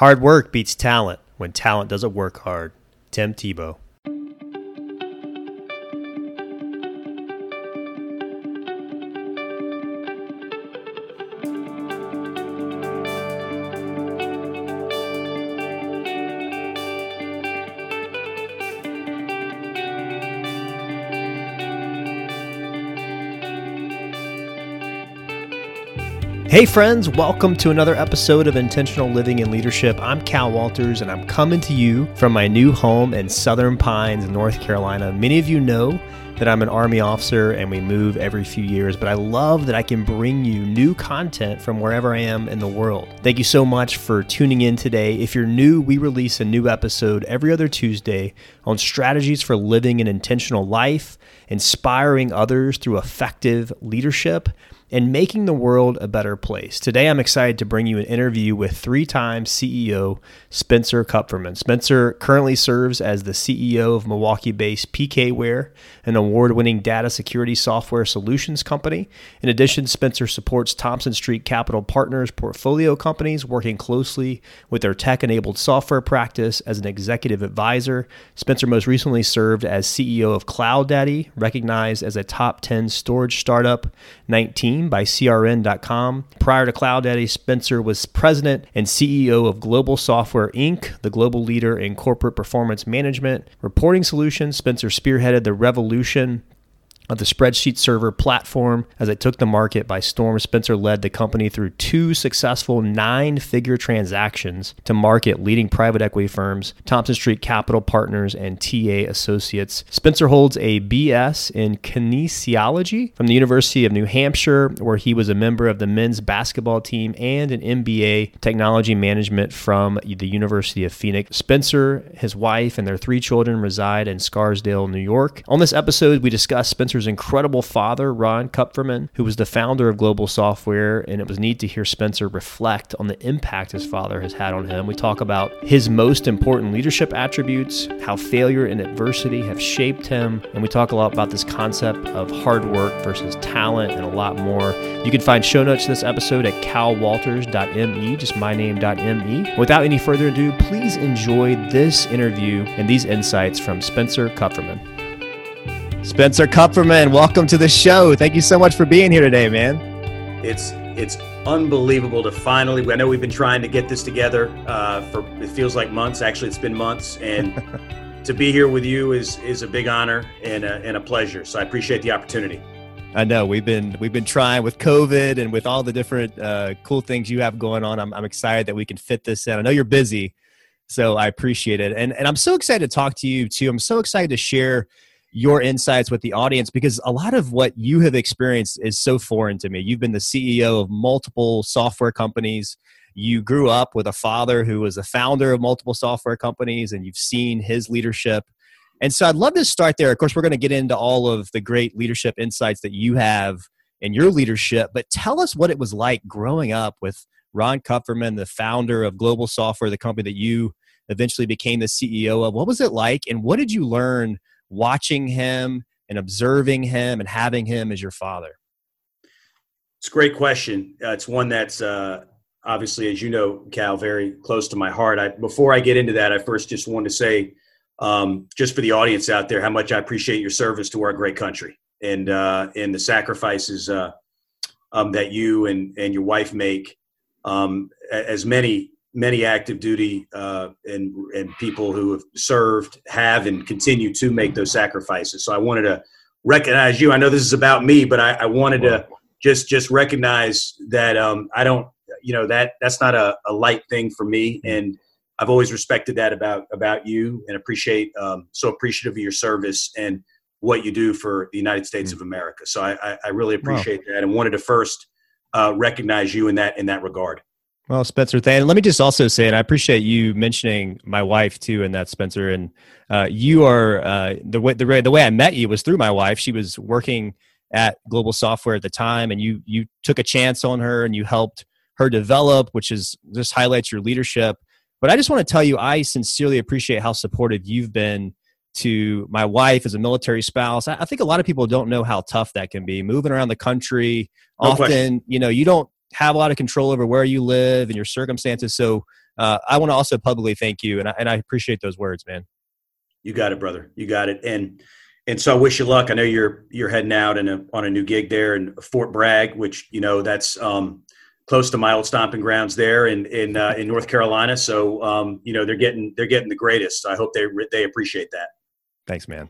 Hard work beats talent when talent doesn't work hard. Tim Tebow. Hey, friends, welcome to another episode of Intentional Living and Leadership. I'm Cal Walters, and I'm coming to you from my new home in Southern Pines, North Carolina. Many of you know that I'm an Army officer and we move every few years, but I love that I can bring you new content from wherever I am in the world. Thank you so much for tuning in today. If you're new, we release a new episode every other Tuesday on strategies for living an intentional life, inspiring others through effective leadership and making the world a better place. Today, I'm excited to bring you an interview with three time CEO Spencer Kupferman. Spencer currently serves as the CEO of Milwaukee based PKWARE, an award winning data security software solutions company. In addition, Spencer supports Thompson Street Capital Partners portfolio companies, working closely with their tech enabled software practice as an executive advisor. Spencer most recently served as CEO of CloudDaddy, recognized as a top 10 storage startup 19 by CRN.com. Prior to CloudDaddy, Spencer was president and CEO of Global Software Inc., the global leader in corporate performance management reporting solutions. Spencer spearheaded the revolution of the spreadsheet server platform as it took the market by storm. Spencer led the company through two successful nine figure transactions to market leading private equity firms, Thompson Street Capital Partners and TA Associates. Spencer holds a BS in kinesiology from the University of New Hampshire, where he was a member of the men's basketball team, and an MBA technology management from the University of Phoenix. Spencer, his wife, and their three children reside in Scarsdale, New York. On this episode, we discuss Spencer's Incredible father, Ron Kupferman, who was the founder of Global Software, and it was neat to hear Spencer reflect on the impact his father has had on him. We talk about his most important leadership attributes, how failure and adversity have shaped him, and we talk a lot about this concept of hard work versus talent and a lot more. You can find show notes to this episode at calwalters.me, just myname.me. Without any further ado, please enjoy this interview and these insights from Spencer Kupferman. Spencer Kupferman, welcome to the show. Thank you so much for being here today, man. It's it's unbelievable to finally. I know we've been trying to get this together uh, for it feels like months. Actually, it's been months, and to be here with you is is a big honor and a, and a pleasure. So I appreciate the opportunity. I know we've been we've been trying with COVID and with all the different uh, cool things you have going on. I'm I'm excited that we can fit this in. I know you're busy, so I appreciate it, and and I'm so excited to talk to you too. I'm so excited to share your insights with the audience because a lot of what you have experienced is so foreign to me. You've been the CEO of multiple software companies. You grew up with a father who was the founder of multiple software companies, and you've seen his leadership. And so I'd love to start there. Of course, we're going to get into all of the great leadership insights that you have in your leadership, but tell us what it was like growing up with Ron Kupferman, the founder of Global Software, the company that you eventually became the CEO of. What was it like, and what did you learn watching him and observing him and having him as your father? It's a great question. Uh, it's one that's uh, obviously, as you know, Cal, very close to my heart. I, before I get into that, I first just want to say, um, just for the audience out there, how much I appreciate your service to our great country and uh, and the sacrifices uh, um, that you and and your wife make. Um, as many many active duty uh, and and people who have served have and continue to make those sacrifices. So I wanted to recognize you. I know this is about me, but I, I wanted to just just recognize that um, I don't, you know, that that's not a, a, light thing for me, mm-hmm. and I've always respected that about about you and appreciate um, so appreciative of your service and what you do for the United States mm-hmm. of America. So I, I, I really appreciate wow. that and wanted to first uh, recognize you in that in that regard. Well, Spencer, thank. Let me just also say, and I appreciate you mentioning my wife too, and that Spencer. And uh, you are uh, the way the way the way I met you was through my wife. She was working at Global Software at the time, and you you took a chance on her and you helped her develop, which is just highlights your leadership. But I just want to tell you, I sincerely appreciate how supportive you've been to my wife as a military spouse. I, I think a lot of people don't know how tough that can be. Moving around the country, no often, question. you know, you don't have a lot of control over where you live and your circumstances. So uh, I want to also publicly thank you, and I, and I appreciate those words, man. You got it, brother. You got it. And and so I wish you luck. I know you're you're heading out in a, on a new gig there in Fort Bragg, which you know that's um, close to my old stomping grounds there in in uh, in North Carolina. So um, you know they're getting they're getting the greatest. I hope they they appreciate that. Thanks, man.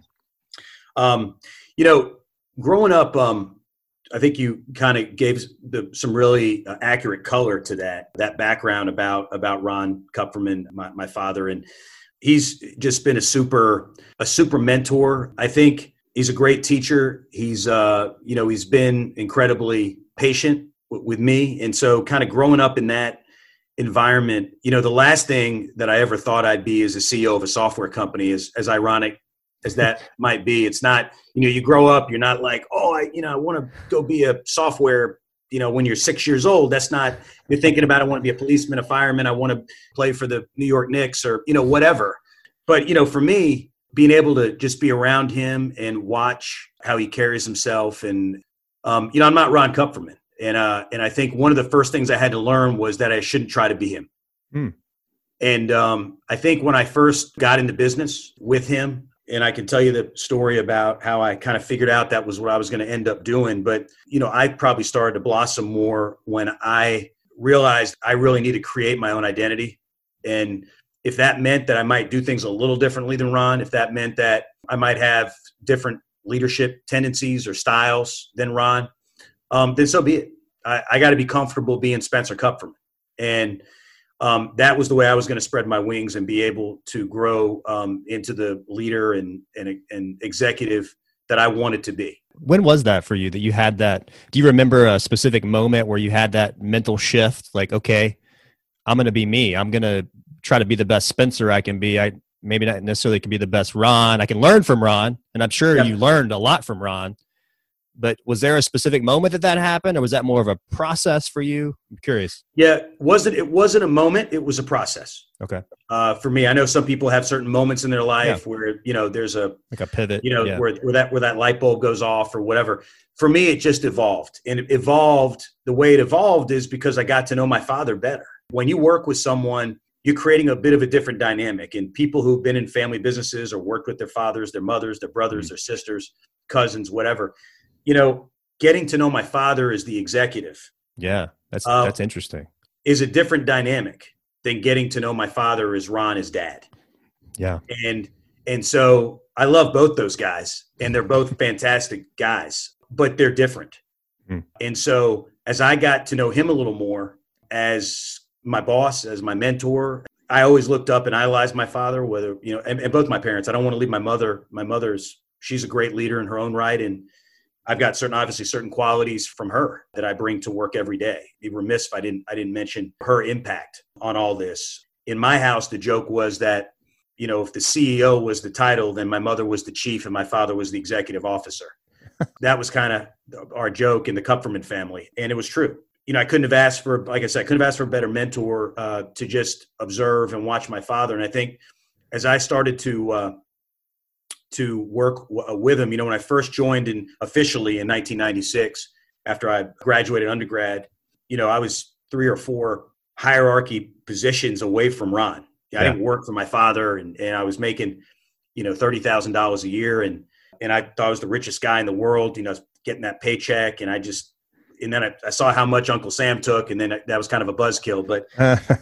Um, you know, growing up, um, I think you kind of gave the, some really uh, accurate color to that that background about about Ron Kupferman, my, my father, and he's just been a super a super mentor. I think he's a great teacher. He's uh, you know he's been incredibly patient w- with me, and so kind of growing up in that environment, you know, the last thing that I ever thought I'd be as a CEO of a software company is as ironic as that might be. It's not, you know, you grow up, you're not like, oh, I, you know, I want to go be a software, you know, when you're six years old. That's not, you're thinking about, I want to be a policeman, a fireman, I want to play for the New York Knicks or, you know, whatever. But, you know, for me, being able to just be around him and watch how he carries himself and, um, you know, I'm not Ron Kupferman. And, uh, and I think one of the first things I had to learn was that I shouldn't try to be him. Hmm. And um, I think when I first got into business with him, and I can tell you the story about how I kind of figured out that was what I was going to end up doing. But, you know, I probably started to blossom more when I realized I really need to create my own identity. And if that meant that I might do things a little differently than Ron, if that meant that I might have different leadership tendencies or styles than Ron, um, then so be it. I, I got to be comfortable being Spencer Kupferman. And, um, that was the way I was going to spread my wings and be able to grow um, into the leader and, and, and executive that I wanted to be. When was that for you that you had that? Do you remember a specific moment where you had that mental shift? Like, okay, I'm going to be me. I'm going to try to be the best Spencer I can be. I maybe not necessarily can be the best Ron. I can learn from Ron, and I'm sure you learned a lot from Ron. But was there a specific moment that that happened, or was that more of a process for you? I'm curious. Yeah, wasn't it wasn't a moment? It was a process. Okay. Uh, for me, I know some people have certain moments in their life yeah. where you know there's a like a pivot. You know yeah. where where that where that light bulb goes off or whatever. For me, it just evolved, and it evolved. The way it evolved is because I got to know my father better. When you work with someone you're creating a bit of a different dynamic. And people who've been in family businesses or worked with their fathers, their mothers, their brothers, mm-hmm. their sisters, cousins, whatever, you know, getting to know my father as the executive. Yeah, that's uh, that's interesting. Is a different dynamic than getting to know my father as Ron as dad. Yeah. And and so I love both those guys and they're both fantastic guys, but they're different. Mm. And so as I got to know him a little more as my boss, as my mentor, I always looked up and idolized my father, whether, you know, and, and both my parents. I don't want to leave my mother. My mother's, she's a great leader in her own right. And I've got certain, obviously, certain qualities from her that I bring to work every day. Be remiss if I didn't, I didn't mention her impact on all this. In my house, the joke was that, you know, if the CEO was the title, then my mother was the chief and my father was the executive officer. that was kind of our joke in the Kupferman family, and it was true. You know, I couldn't have asked for, like I said, I couldn't have asked for a better mentor uh, to just observe and watch my father. And I think as I started to uh, to work w- uh, with him. You know, when I first joined in officially in 1996, after I graduated undergrad, you know, I was three or four hierarchy positions away from Ron. Yeah. I didn't work for my father, and, and I was making, you know, thirty thousand dollars a year, and and I thought I was the richest guy in the world. You know, getting that paycheck, and I just, and then I, I saw how much Uncle Sam took, and then I, that was kind of a buzzkill. But,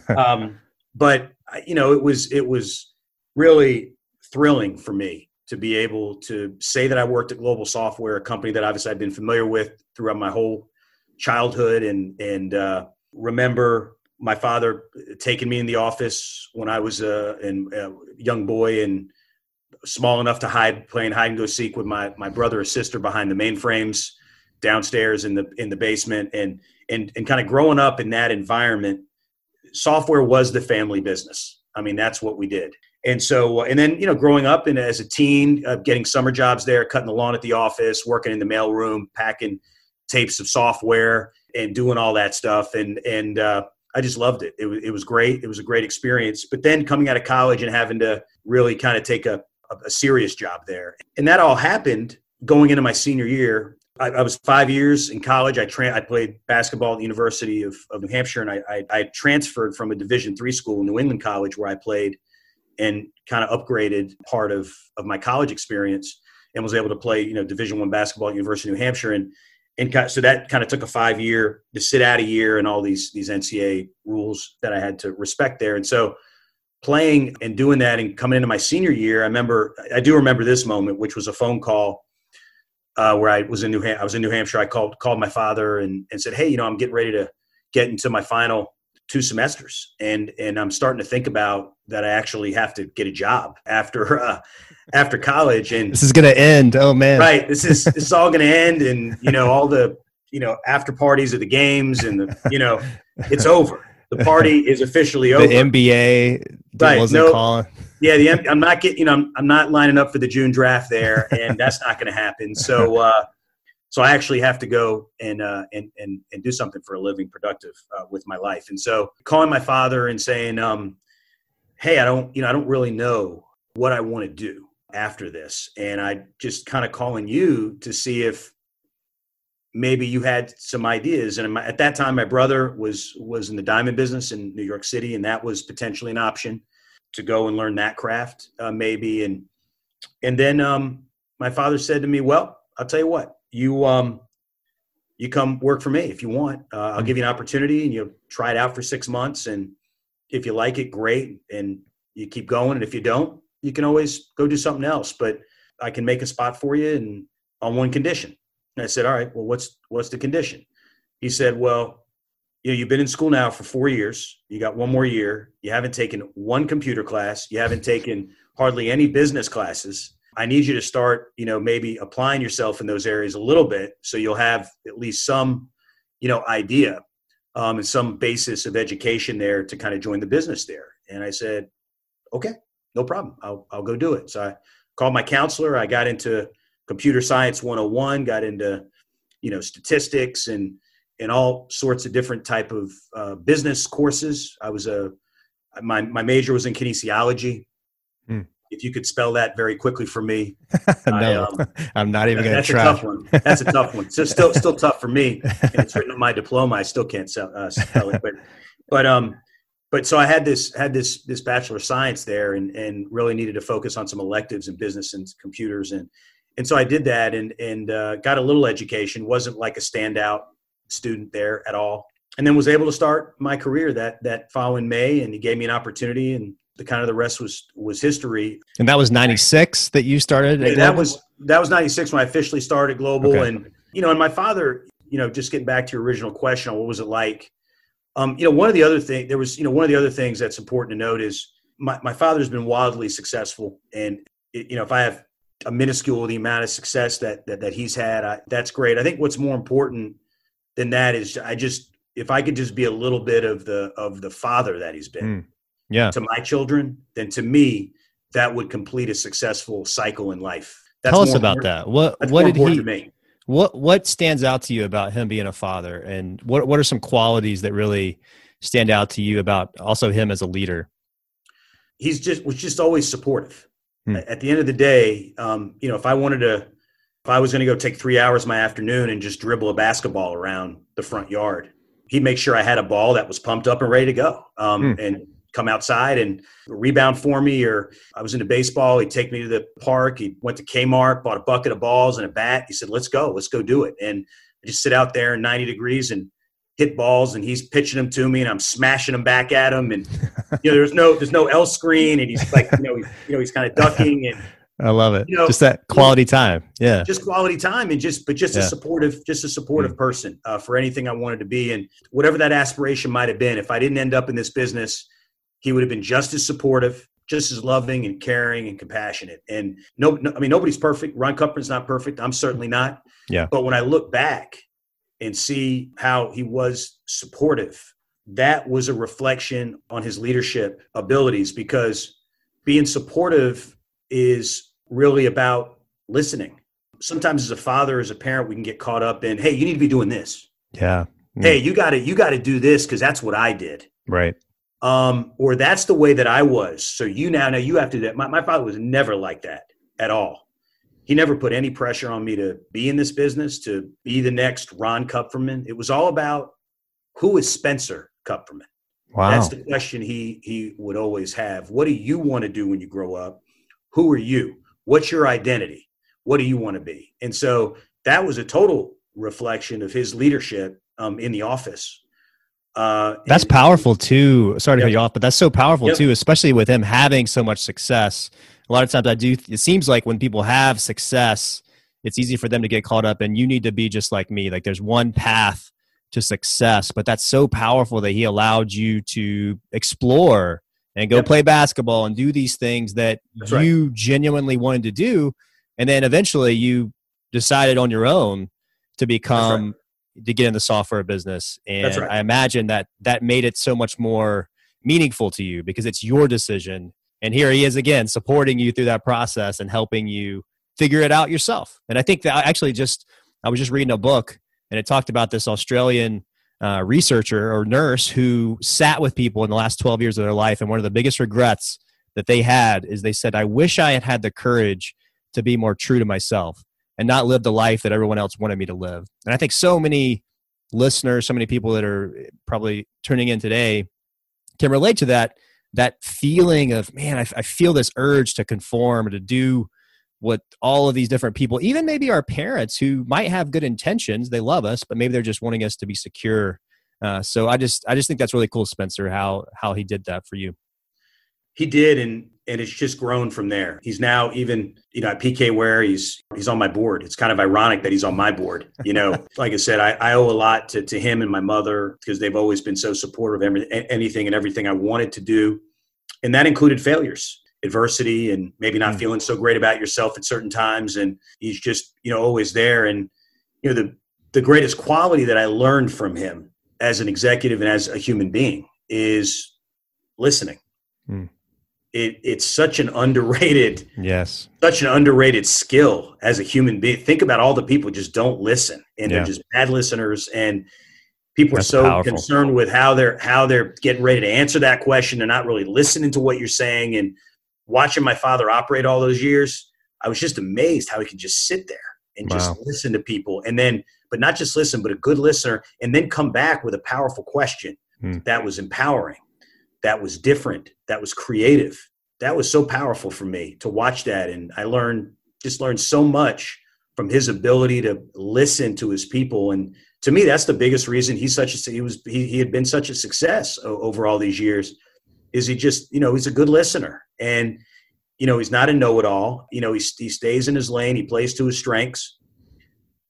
um, but you know, it was it was really thrilling for me to be able to say that I worked at Global Software, a company that obviously I've been familiar with throughout my whole childhood, and and uh, remember my father taking me in the office when I was a, a young boy and small enough to hide, playing hide and go seek with my my brother or sister behind the mainframes downstairs in the in the basement, and and and kind of growing up in that environment. Software was the family business. I mean, that's what we did and so, uh, and then, you know, growing up and as a teen, uh, getting summer jobs there, cutting the lawn at the office, working in the mailroom, packing tapes of software and doing all that stuff. And, and, uh, I just loved it. It was, it was great. It was a great experience. But then coming out of college and having to really kind of take a, a serious job there. And that all happened going into my senior year I, I, was five years in college. I tra- I played basketball at the University of, of New Hampshire, and I, I, I transferred from a Division three school, New England College, where I played and kind of upgraded part of, of my college experience and was able to play, you know, Division One basketball at University of New Hampshire. And and so that kind of took a five year to sit out a year and all these these NCAA rules that I had to respect there. And so playing and doing that and coming into my senior year, I remember I do remember this moment, which was a phone call uh, where I was in New Ham- I was in New Hampshire. I called called my father and, and said, "Hey, you know, I'm getting ready to get into my final two semesters, and and I'm starting to think about that I actually have to get a job after uh, after college. And this is going to end. Oh man, right? This is this is all going to end, and you know all the you know after parties of the games, and the you know it's over. The party is officially over. The NBA right? Wasn't no, calling. Yeah, the I'm not getting. You know, I'm, I'm not lining up for the June draft there, and that's not going to happen. So. uh so I actually have to go and uh, and and and do something for a living, productive uh, with my life. And so calling my father and saying, um, "Hey, I don't, you know, I don't really know what I want to do after this," and I just kind of calling you to see if maybe you had some ideas. And at that time, my brother was was in the diamond business in New York City, and that was potentially an option to go and learn that craft, uh, maybe. And and then um, my father said to me, "Well, I'll tell you what." You um you come work for me if you want. Uh, I'll give you an opportunity and you try it out for six months. And if you like it, great. And you keep going. And if you don't, you can always go do something else. But I can make a spot for you and on one condition. And I said, all right, well, what's, what's the condition? He said, well, you know, you've been in school now for four years. You got one more year. You haven't taken one computer class. You haven't taken hardly any business classes. I need you to start, you know, maybe applying yourself in those areas a little bit so you'll have at least some, you know, idea um, and some basis of education there to kind of join the business there. And I said, okay, no problem. I'll, I'll go do it. So I called my counselor. I got into computer science 101, got into, you know, statistics and, and all sorts of different type of uh, business courses. I was a, my, my major was in kinesiology. Hmm if you could spell that very quickly for me. no, I, um, I'm not even going to try. That's a tough one. That's a tough one. So still, still tough for me. And it's written on my diploma. I still can't sell, uh, spell it, but, but, um, but so I had this, had this, this bachelor of science there and, and really needed to focus on some electives in business and computers. And, and so I did that and, and, uh, got a little education, wasn't like a standout student there at all. And then was able to start my career that, that following May and he gave me an opportunity and the kind of the rest was was history. And that was '96 that you started. That was that was '96 when I officially started Global, okay. and you know, and my father, you know, just getting back to your original question on what was it like. Um, you know, one of the other thing there was, you know, one of the other things that's important to note is my my father's been wildly successful, and it, you know, if I have a minuscule the amount of success that that, that he's had, I, that's great. I think what's more important than that is I just if I could just be a little bit of the of the father that he's been. Mm yeah. to my children, then to me, that would complete a successful cycle in life. That's Tell us about that. What what did he What what stands out to you about him being a father and what what are some qualities that really stand out to you about also him as a leader? He's just was just always supportive. Hmm. At the end of the day, um, you know, if I wanted to if I was going to go take 3 hours my afternoon and just dribble a basketball around the front yard, he'd make sure I had a ball that was pumped up and ready to go. Um, hmm. and come outside and rebound for me or I was into baseball. He'd take me to the park. He went to Kmart, bought a bucket of balls and a bat. He said, let's go, let's go do it. And I just sit out there in 90 degrees and hit balls and he's pitching them to me and I'm smashing them back at him. And, you know, there's no, there's no L screen and he's like, you know, he's, you know, he's kind of ducking and, I love it. You know, just that quality time. Yeah. Just quality time and just, but just yeah. a supportive, just a supportive mm. person uh, for anything I wanted to be. And whatever that aspiration might have been, if I didn't end up in this business, he would have been just as supportive, just as loving and caring and compassionate. And no, no I mean, nobody's perfect. Ron Kupferman's not perfect. I'm certainly not. Yeah. But when I look back and see how he was supportive, that was a reflection on his leadership abilities because being supportive is really about listening. Sometimes as a father, as a parent, we can get caught up in, hey, you need to be doing this. Yeah. Hey, you got to you got to do this because that's what I did. Right um, or that's the way that I was. So you now, now you have to do that. My, my father was never like that at all. he never put any pressure on me to be in this business, to be the next Ron Kupferman. It was all about who is Spencer Kupferman? Wow. That's the question he he would always have. What do you want to do when you grow up? Who are you? What's your identity? What do you want to be? And so that was a total reflection of his leadership um, in the office. Uh, that's and, powerful too. Sorry to yep. cut you off, but that's so powerful yep. too, especially with him having so much success. A lot of times, I do. It seems like when people have success, it's easy for them to get caught up, and you need to be just like me. Like there's one path to success, but that's so powerful that he allowed you to explore and go yep. play basketball and do these things that that's you right. genuinely wanted to do, and then eventually you decided on your own to become. To get in the software business. And right. i imagine that that made it so much more meaningful to you because it's your decision. And here he is again supporting you through that process and helping you figure it out yourself. And i think that actually just i was just reading a book and it talked about this australian uh, researcher or nurse who sat with people in the last 12 years of their life. And one of the biggest regrets that they had is they said i wish i had had the courage to be more true to myself and not live the life that everyone else wanted me to live. And I think so many listeners, so many people that are probably tuning in today can relate to that that feeling of man I, I feel this urge to conform to do what all of these different people even maybe our parents who might have good intentions they love us but maybe they're just wanting us to be secure uh, so i just i just think that's really cool spencer how how he did that for you he did and and it's just grown from there. He's now even, you know, at PKWARE, he's he's on my board. It's kind of ironic that he's on my board. You know, like I said, I, I owe a lot to, to him and my mother because they've always been so supportive of every, anything and everything I wanted to do. And that included failures, adversity, and maybe not mm. feeling so great about yourself at certain times. And he's just, you know, always there. And, you know, the, the greatest quality that I learned from him as an executive and as a human being is listening. Mm it, it's such an underrated yes such an underrated skill as a human being think about all the people just don't listen and yeah. they're just bad listeners and people That's are so powerful. concerned with how they're how they're getting ready to answer that question they're not really listening to what you're saying and watching my father operate all those years i was just amazed how he could just sit there and wow. just listen to people and then but not just listen but a good listener and then come back with a powerful question hmm. that was empowering that was different, that was creative. That was so powerful for me to watch that. And I learned, just learned so much from his ability to listen to his people. And to me, that's the biggest reason he's such a, he was, he, he had been such a success over all these years is he just, you know, he's a good listener and, you know, he's not a know-it-all, you know, he, he stays in his lane, he plays to his strengths.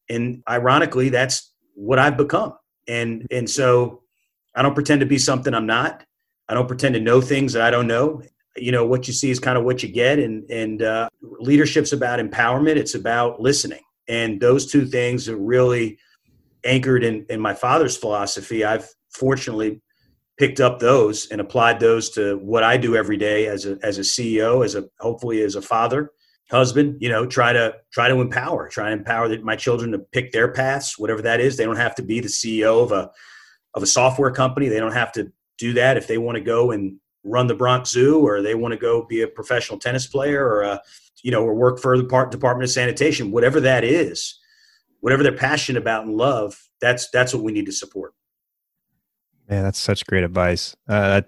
And ironically, that's what I've become. And, and so I don't pretend to be something I'm not. I don't pretend to know things that I don't know. You know, what you see is kind of what you get. And, and uh, leadership's about empowerment, it's about listening. And those two things are really anchored in, in my father's philosophy. I've fortunately picked up those and applied those to what I do every day as a, as a CEO, as a hopefully as a father, husband, you know, try to try to empower, try to empower my children to pick their paths, whatever that is. They don't have to be the CEO of a of a software company. They don't have to do that if they want to go and run the Bronx Zoo or they want to go be a professional tennis player or a, you know or work for the part, Department of Sanitation, whatever that is, whatever they're passionate about and love, that's that's what we need to support. Man, that's such great advice. Uh,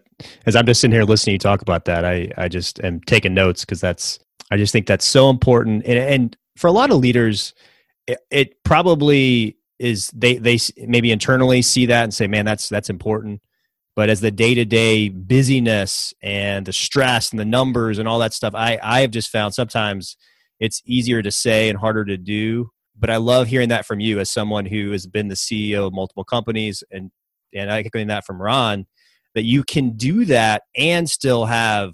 as I'm just sitting here listening to you talk about that, I I just am taking notes because that's I just think that's so important. And, and for a lot of leaders, it, it probably is they they maybe internally see that and say, man, that's that's important but as the day-to-day busyness and the stress and the numbers and all that stuff i i have just found sometimes it's easier to say and harder to do. But i love hearing that from you as someone who has been the ceo of multiple companies and and i getting that from ron that you can do that and still have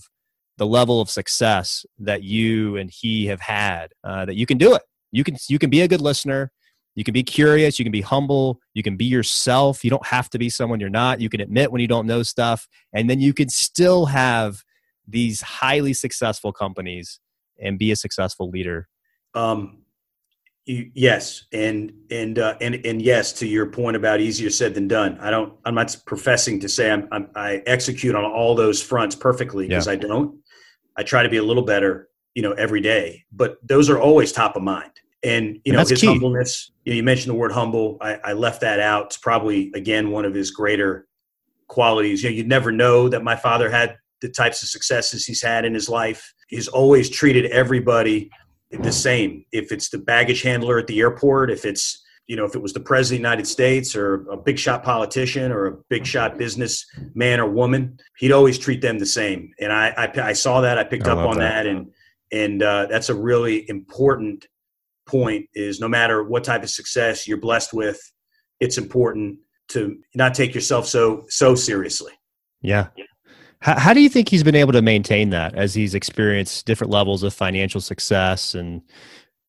the level of success that you and he have had uh, that you can do it. You can you can be a good listener you can be curious, you can be humble, you can be yourself. You don't have to be someone you're not. You can admit when you don't know stuff, and then you can still have these highly successful companies and be a successful leader. Um, yes, and and uh, and and yes, to your point about easier said than done. I don't. I'm not professing to say I'm, I'm i execute on all those fronts perfectly because yeah. I don't. I try to be a little better you know, every day. But those are always top of mind. And you know his key. humbleness. You, know, you mentioned the word humble. I, I left that out. It's probably again one of his greater qualities. You know, you'd never know that my father had the types of successes he's had in his life. He's always treated everybody the same. If it's the baggage handler at the airport, if it's you know, if it was the president of the United States or a big shot politician or a big shot business man or woman, he'd always treat them the same. And I, I, I saw that, I picked I up on that. that. and and uh, that's a really important point. Is no matter what type of success you're blessed with, it's important to not take yourself so so seriously. Yeah. How, how do you think he's been able to maintain that as he's experienced different levels of financial success and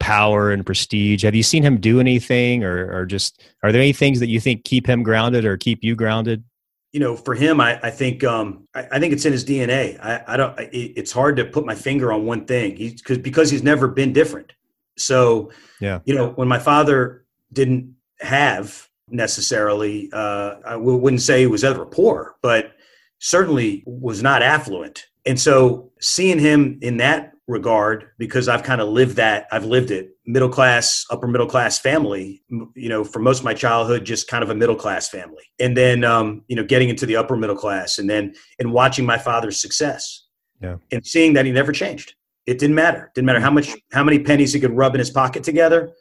power and prestige. Have you seen him do anything, or, or just are there any things that you think keep him grounded or keep you grounded? You know, for him, I, I think um, I, I, think it's in his DNA. I, I don't. It, it's hard to put my finger on one thing. He's because because he's never been different. So yeah, you know, when my father didn't have necessarily, uh, I wouldn't say he was ever poor, but certainly was not affluent. And so seeing him in that regard because I've kind of lived that. I've lived it. Middle class, upper middle class family. You know, for most of my childhood, just kind of a middle class family, and then um, you know, getting into the upper middle class, and then and watching my father's success, yeah, and seeing that he never changed. It didn't matter. Didn't matter how much, how many pennies he could rub in his pocket together.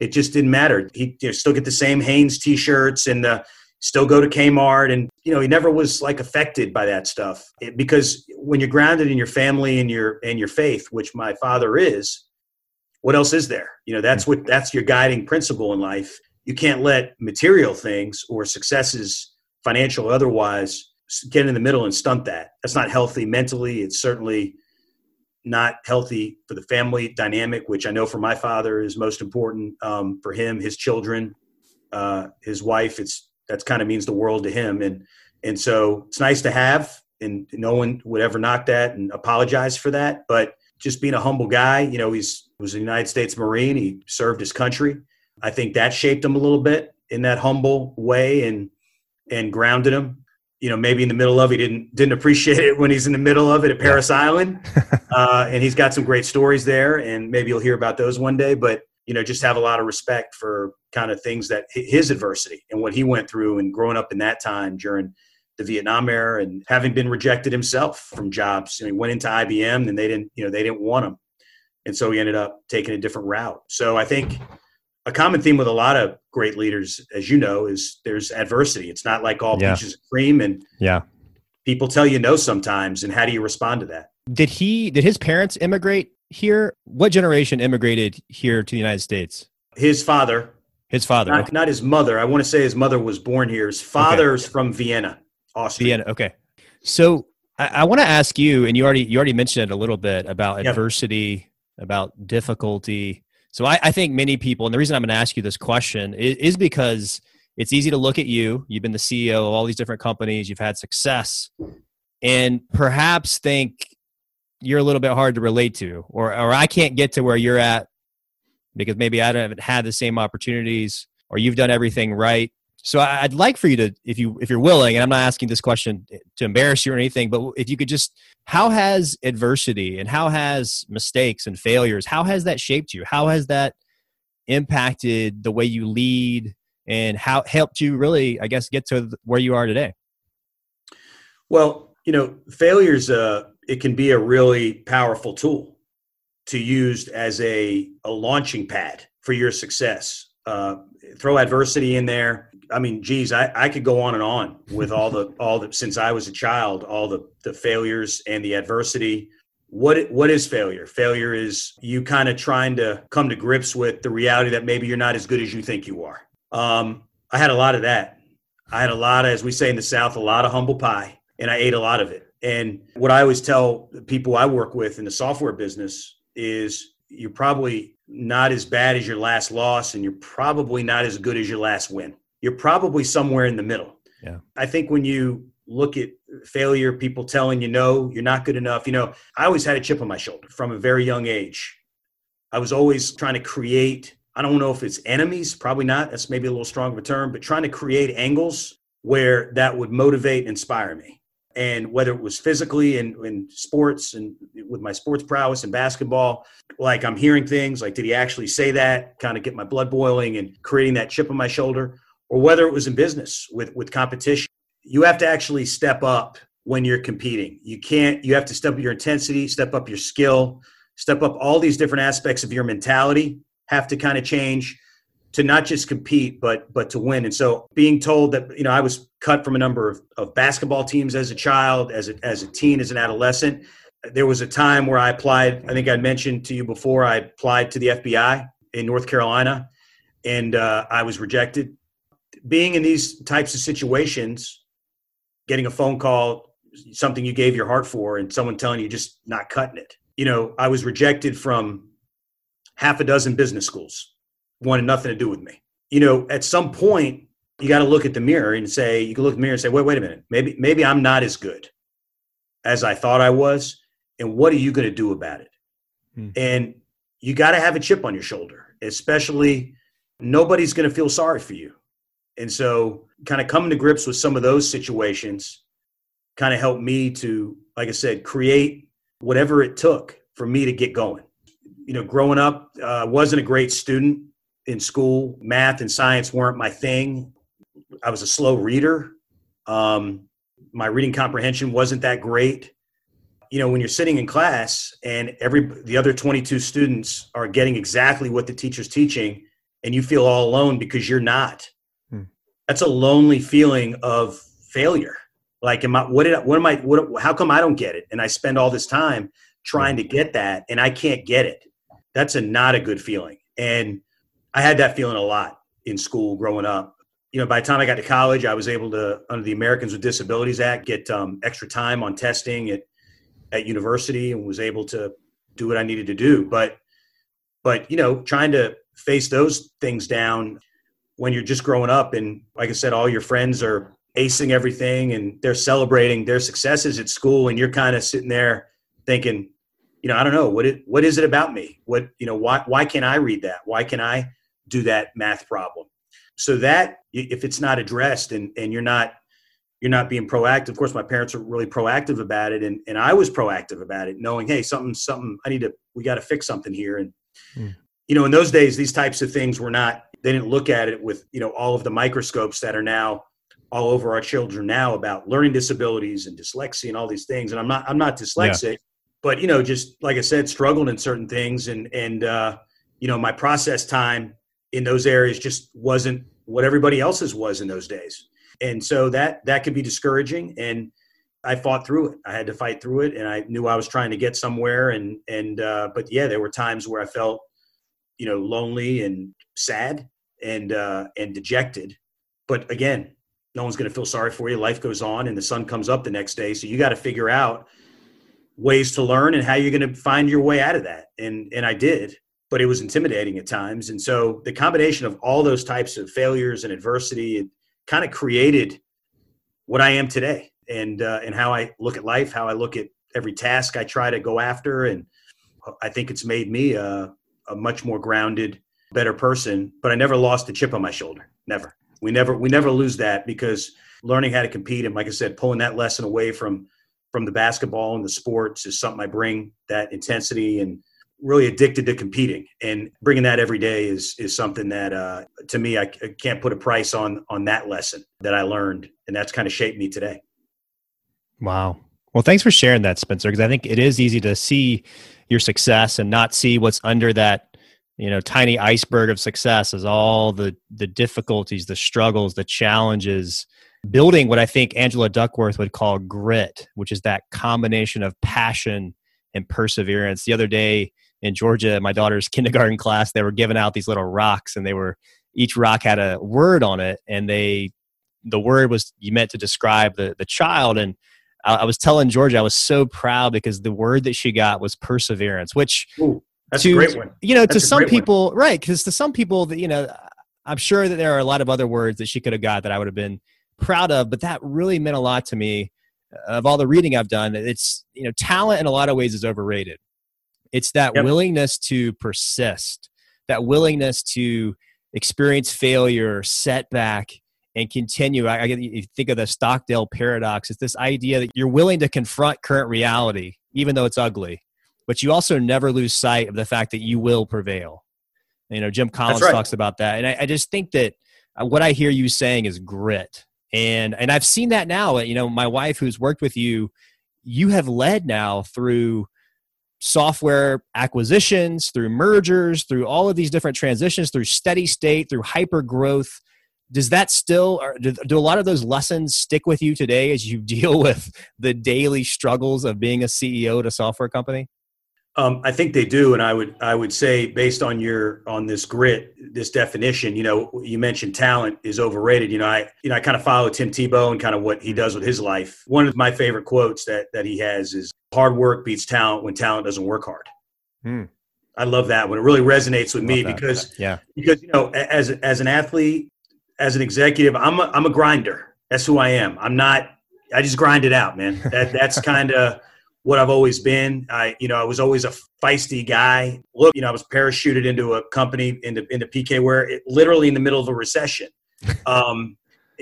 It just didn't matter. He you know, still get the same Hanes t-shirts and the still go to Kmart and you know he never was like affected by that stuff it, because when you're grounded in your family and your and your faith which my father is what else is there you know that's what that's your guiding principle in life you can't let material things or successes financial or otherwise get in the middle and stunt that that's not healthy mentally it's certainly not healthy for the family dynamic which i know for my father is most important um, for him his children uh, his wife it's that's kind of means the world to him. And and so it's nice to have, and no one would ever knock that and apologize for that. But just being a humble guy, you know, he's was a United States Marine. He served his country. I think that shaped him a little bit in that humble way and and grounded him. You know, maybe in the middle of he didn't didn't appreciate it when he's in the middle of it at Parris yeah. Island, uh, and he's got some great stories there, and maybe you'll hear about those one day. But you know, just have a lot of respect for kind of things that his adversity and what he went through and growing up in that time during the Vietnam era and having been rejected himself from jobs. he went into IBM and they didn't, you know, they didn't want him. And so he ended up taking a different route. So I think a common theme with a lot of great leaders, as you know, is there's adversity. It's not like all yeah. peaches and cream and yeah. People tell you no sometimes, and how do you respond to that? Did he? Did his parents immigrate here? What generation immigrated here to the United States? His father. His father. Not, okay. not his mother. I want to say his mother was born here. His father's okay. from Vienna, Austria. Vienna. Okay. So I, I want to ask you, and you already you already mentioned it a little bit about yep. adversity, about difficulty. So I, I, think many people, and the reason I'm going to ask you this question is, is because it's easy to look at you. You've been the CEO of all these different companies. You've had success, and perhaps think you're a little bit hard to relate to, or or I can't get to where you're at because maybe I haven't had the same opportunities, or you've done everything right. So I'd like for you to, if you if you're willing, and I'm not asking this question to embarrass you or anything, but if you could just, how has adversity and how has mistakes and failures, how has that shaped you? How has that impacted the way you lead and how helped you really, I guess, get to where you are today? Well, you know, failures uh, it can be a really powerful tool to use as a, a launching pad for your success. Uh, throw adversity in there. I mean, geez, I, I could go on and on with all the all the since I was a child, all the the failures and the adversity. What what is failure? Failure is you kind of trying to come to grips with the reality that maybe you're not as good as you think you are. Um, I had a lot of that. I had a lot of, as we say in the South, a lot of humble pie, and I ate a lot of it. And what I always tell the people I work with in the software business is you're probably not as bad as your last loss, and you're probably not as good as your last win. You're probably somewhere in the middle. Yeah. I think when you look at failure, people telling you no, you're not good enough. You know, I always had a chip on my shoulder from a very young age. I was always trying to create, I don't know if it's enemies, probably not. That's maybe a little strong of a term, but trying to create angles where that would motivate inspire me and whether it was physically in, in sports and with my sports prowess in basketball. Like I'm hearing things like, did he actually say that? Kind of get my blood boiling and creating that chip on my shoulder. Or whether it was in business with, with competition. You have to actually step up when you're competing. You can't, you have to step up your intensity, step up your skill, step up all these different aspects of your mentality have to kind of change to not just compete but but to win and so being told that you know i was cut from a number of, of basketball teams as a child as a, as a teen as an adolescent there was a time where i applied i think i mentioned to you before i applied to the fbi in north carolina and uh, i was rejected being in these types of situations getting a phone call something you gave your heart for and someone telling you just not cutting it you know i was rejected from half a dozen business schools wanted nothing to do with me. You know, at some point, you got to look at the mirror and say, you can look at the mirror and say, wait, wait a minute, maybe, maybe I'm not as good as I thought I was. And what are you going to do about it? Hmm. And you got to have a chip on your shoulder, especially nobody's going to feel sorry for you. And so, kind of coming to grips with some of those situations kind of helped me to, like I said, create whatever it took for me to get going. You know, growing up, uh, wasn't a great student in school. Math and science weren't my thing. I was a slow reader. Um, my reading comprehension wasn't that great. You know, when you're sitting in class and every the other 22 students are getting exactly what the teacher's teaching, and you feel all alone because you're not. That's a lonely feeling of failure. Like, am I? What did? I, what am I? What? How come I don't get it? And I spend all this time trying to get that, and I can't get it. That's a not a good feeling. And I had that feeling a lot in school growing up. You know, by the time I got to college, I was able to, under the Americans with Disabilities Act, get um, extra time on testing at at university and was able to do what I needed to do. But, but you know, trying to face those things down when you're just growing up, and like I said, all your friends are acing everything and they're celebrating their successes at school, and you're kind of sitting there thinking, you know, I don't know what it what is it about me? What you know, why why can't I read that? Why can I do that math problem. So that if it's not addressed and, and you're not you're not being proactive. Of course, my parents are really proactive about it, and, and I was proactive about it, knowing, hey, something, something, I need to, we got to fix something here. And mm. you know, in those days, these types of things were not. They didn't look at it with you know all of the microscopes that are now all over our children now about learning disabilities and dyslexia and all these things. And I'm not, I'm not dyslexic, yeah. but you know, just like I said, struggling in certain things, and and uh, you know, my process time in those areas just wasn't what everybody else's was in those days. And so that that could be discouraging and I fought through it. I had to fight through it and I knew I was trying to get somewhere and and uh, but yeah, there were times where I felt you know lonely and sad and uh, and dejected. But again, no one's going to feel sorry for you. Life goes on and the sun comes up the next day, so you got to figure out ways to learn and how you're going to find your way out of that. And and I did but it was intimidating at times. And so the combination of all those types of failures and adversity it kind of created what I am today and uh, and how I look at life, how I look at every task I try to go after, and I think it's made me a, a much more grounded, better person. But I never lost the chip on my shoulder. Never. We never we never lose that because learning how to compete and like I said, pulling that lesson away from from the basketball and the sports is something I bring that intensity and really addicted to competing and bringing that every day is is something that uh, to me I, I, can't put a price on on that lesson that I learned and that's kind of shaped me today. Wow. Well, thanks for sharing that, Spencer, because I think it is easy to see your success and not see what's under that you know tiny iceberg of success is all the the difficulties the struggles the challenges. Building what i think angela duckworth would call grit which is that combination of passion and perseverance. The other day in Georgia, my daughter's kindergarten class, they were giving out these little rocks and they were each rock had a word on it and they the word was you meant to describe the the child. And I, was telling Georgia I was so proud because the word that she got was perseverance, which Ooh, that's to, a great one. You know, that's to some people, one. right? Because to some people, that you know, I'm sure that there are a lot of other words that she could have got that I would have been proud of, but that really meant a lot to me. Uh, of all the reading I've done, it's you know, talent in a lot of ways is overrated. It's that yep. willingness to persist, that willingness to experience failure, setback, and continue. I, I you think of the Stockdale paradox. It's this idea that you're willing to confront current reality, even though it's ugly. But you also never lose sight of the fact that you will prevail. You know, Jim Collins right. talks about that, and I, I just think that uh, what I hear you saying is grit, and and I've seen that now. You know, my wife who's worked with you, you have led now through software acquisitions, through mergers, through all of these different transitions, through steady state, through hyper growth. Does that still, do, do a lot of those lessons stick with you today as you deal with the daily struggles of being a CEO at a software company? Um, I think they do, and I would I would say based on your on this grit, this definition, you know, you mentioned talent is overrated. You know, I you know I kind of follow Tim Tebow and kind of what he does with his life. One of my favorite quotes that that he has is "Hard work beats talent when talent doesn't work hard." Hmm. I love that one. It really resonates with me because yeah, because you know, as as an athlete, as an executive, I'm a, I'm a grinder. That's who I am. I'm not. I just grind it out, man. That that's kind of what I've always been. I, you know, I was always a feisty guy. Look, you know, I was parachuted into a company into into PKWARE, it, literally in the middle of a recession, um,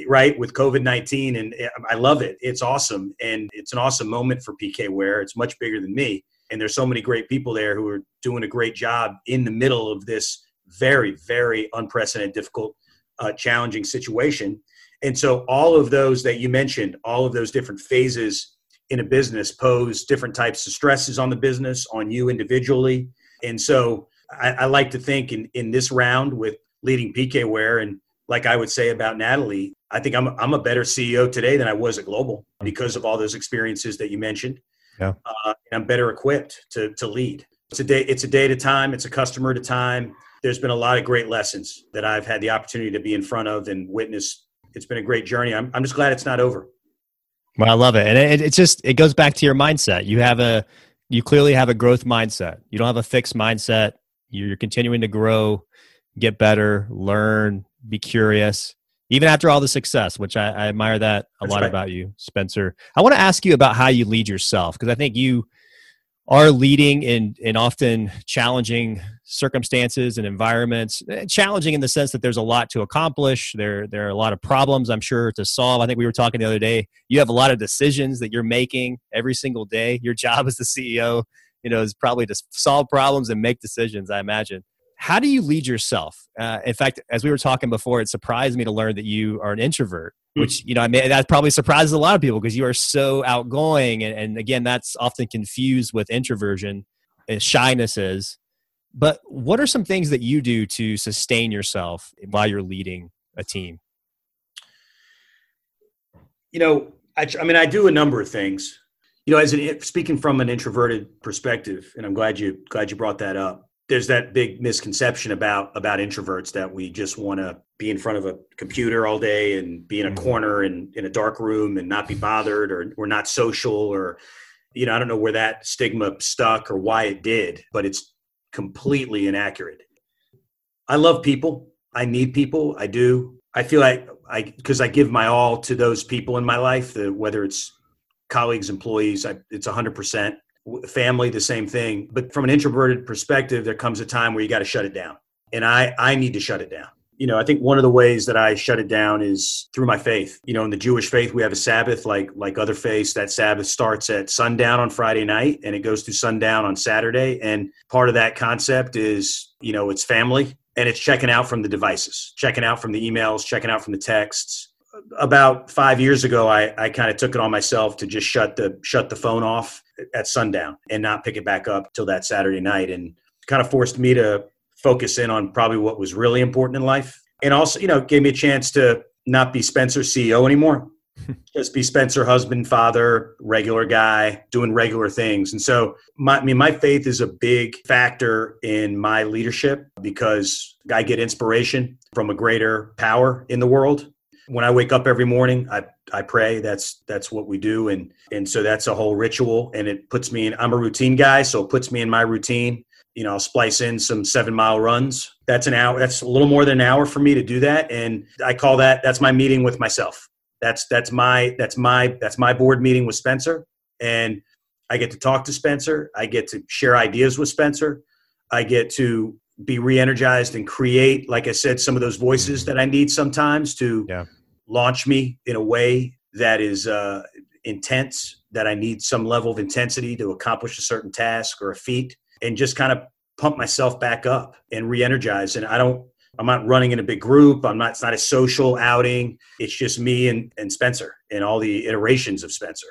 right, with COVID nineteen, and I love it. It's awesome, and it's an awesome moment for PKWARE. It's much bigger than me, and there's so many great people there who are doing a great job in the middle of this very, very unprecedented, difficult, uh, challenging situation. And so, all of those that you mentioned, all of those different phases in a business pose different types of stresses on the business, on you individually. And so I, I like to think in, in this round with leading PKWARE and like I would say about Natalie, I think I'm, I'm a better CEO today than I was at Global because of all those experiences that you mentioned. Yeah. Uh, I'm better equipped to, to lead. It's a day, it's a day to time. It's a customer to time. There's been a lot of great lessons that I've had the opportunity to be in front of and witness. It's been a great journey. I'm, I'm just glad it's not over. Well, I love it, and it, it just it goes back to your mindset. You have a you clearly have a growth mindset. You don't have a fixed mindset. You're continuing to grow, get better, learn, be curious, even after all the success, which I, I admire that a That's lot right. about you, Spencer. I want to ask you about how you lead yourself because I think you are leading in in often challenging circumstances and environments eh, challenging in the sense that there's a lot to accomplish. There there are a lot of problems i'm sure to solve. I think we were talking the other day you have a lot of decisions that you're making every single day. Your job as the ceo you know is probably to solve problems and make decisions i imagine how do you lead yourself? Uh, in fact as we were talking before it surprised me to learn that you are an introvert Hmm. which you know I mean that probably surprises a lot of people because you are so outgoing and, and again that's often confused with introversion and shyness is. But what are some things that you do to sustain yourself while you're leading a team? You know I, I mean i do a number of things. You know as an speaking from an introverted perspective and i'm glad you glad you brought that up there's that big misconception about about introverts that we just want to be in front of a computer all day and be in a mm-hmm. corner and in a dark room and not be bothered or we're not social or you know i don't know where that stigma stuck or why it did but it's completely inaccurate. I love people. I need people. I do. I feel like i because i give my all to those people in my life the, whether it's colleagues employees I, it's 100% family the same thing. But from an introverted perspective there comes a time where you got to shut it down. And i i need to shut it down. You know i think one of the ways that i shut it down is through my faith. You know in the jewish faith we have a sabbath like like other faiths. That sabbath starts at sundown on friday night and it goes to sundown on saturday. And part of that concept is you know it's family and it's checking out from the devices checking out from the emails checking out from the texts about five years ago i, I kind of took it on myself to just shut the shut the phone off at sundown and not pick it back up till that saturday night and kind of forced me to focus in on probably what was really important in life. And also you know gave me a chance to not be spencer ceo anymore. Just be spencer husband father regular guy doing regular things. And so my, I mean my faith is a big factor in my leadership because i get inspiration from a greater power in the world when I wake up every morning, I, I pray. That's that's what we do, and and so that's a whole ritual, and it puts me in. I'm a routine guy, so it puts me in my routine. You know, I'll splice in some seven mile runs. That's an hour. That's a little more than an hour for me to do that, and I call that that's my meeting with myself. That's that's my that's my that's my board meeting with Spencer, and I get to talk to Spencer. I get to share ideas with Spencer. I get to be re-energized and create like i said some of those voices mm-hmm. that i need sometimes to yeah. Launch me in a way that is uh, intense that I need some level of intensity to accomplish a certain task or a feat and just kind of pump myself back up and re-energize. And I don't, I'm not running in a big group. I'm not, it's not a social outing. It's just me and, and Spencer and all the iterations of Spencer.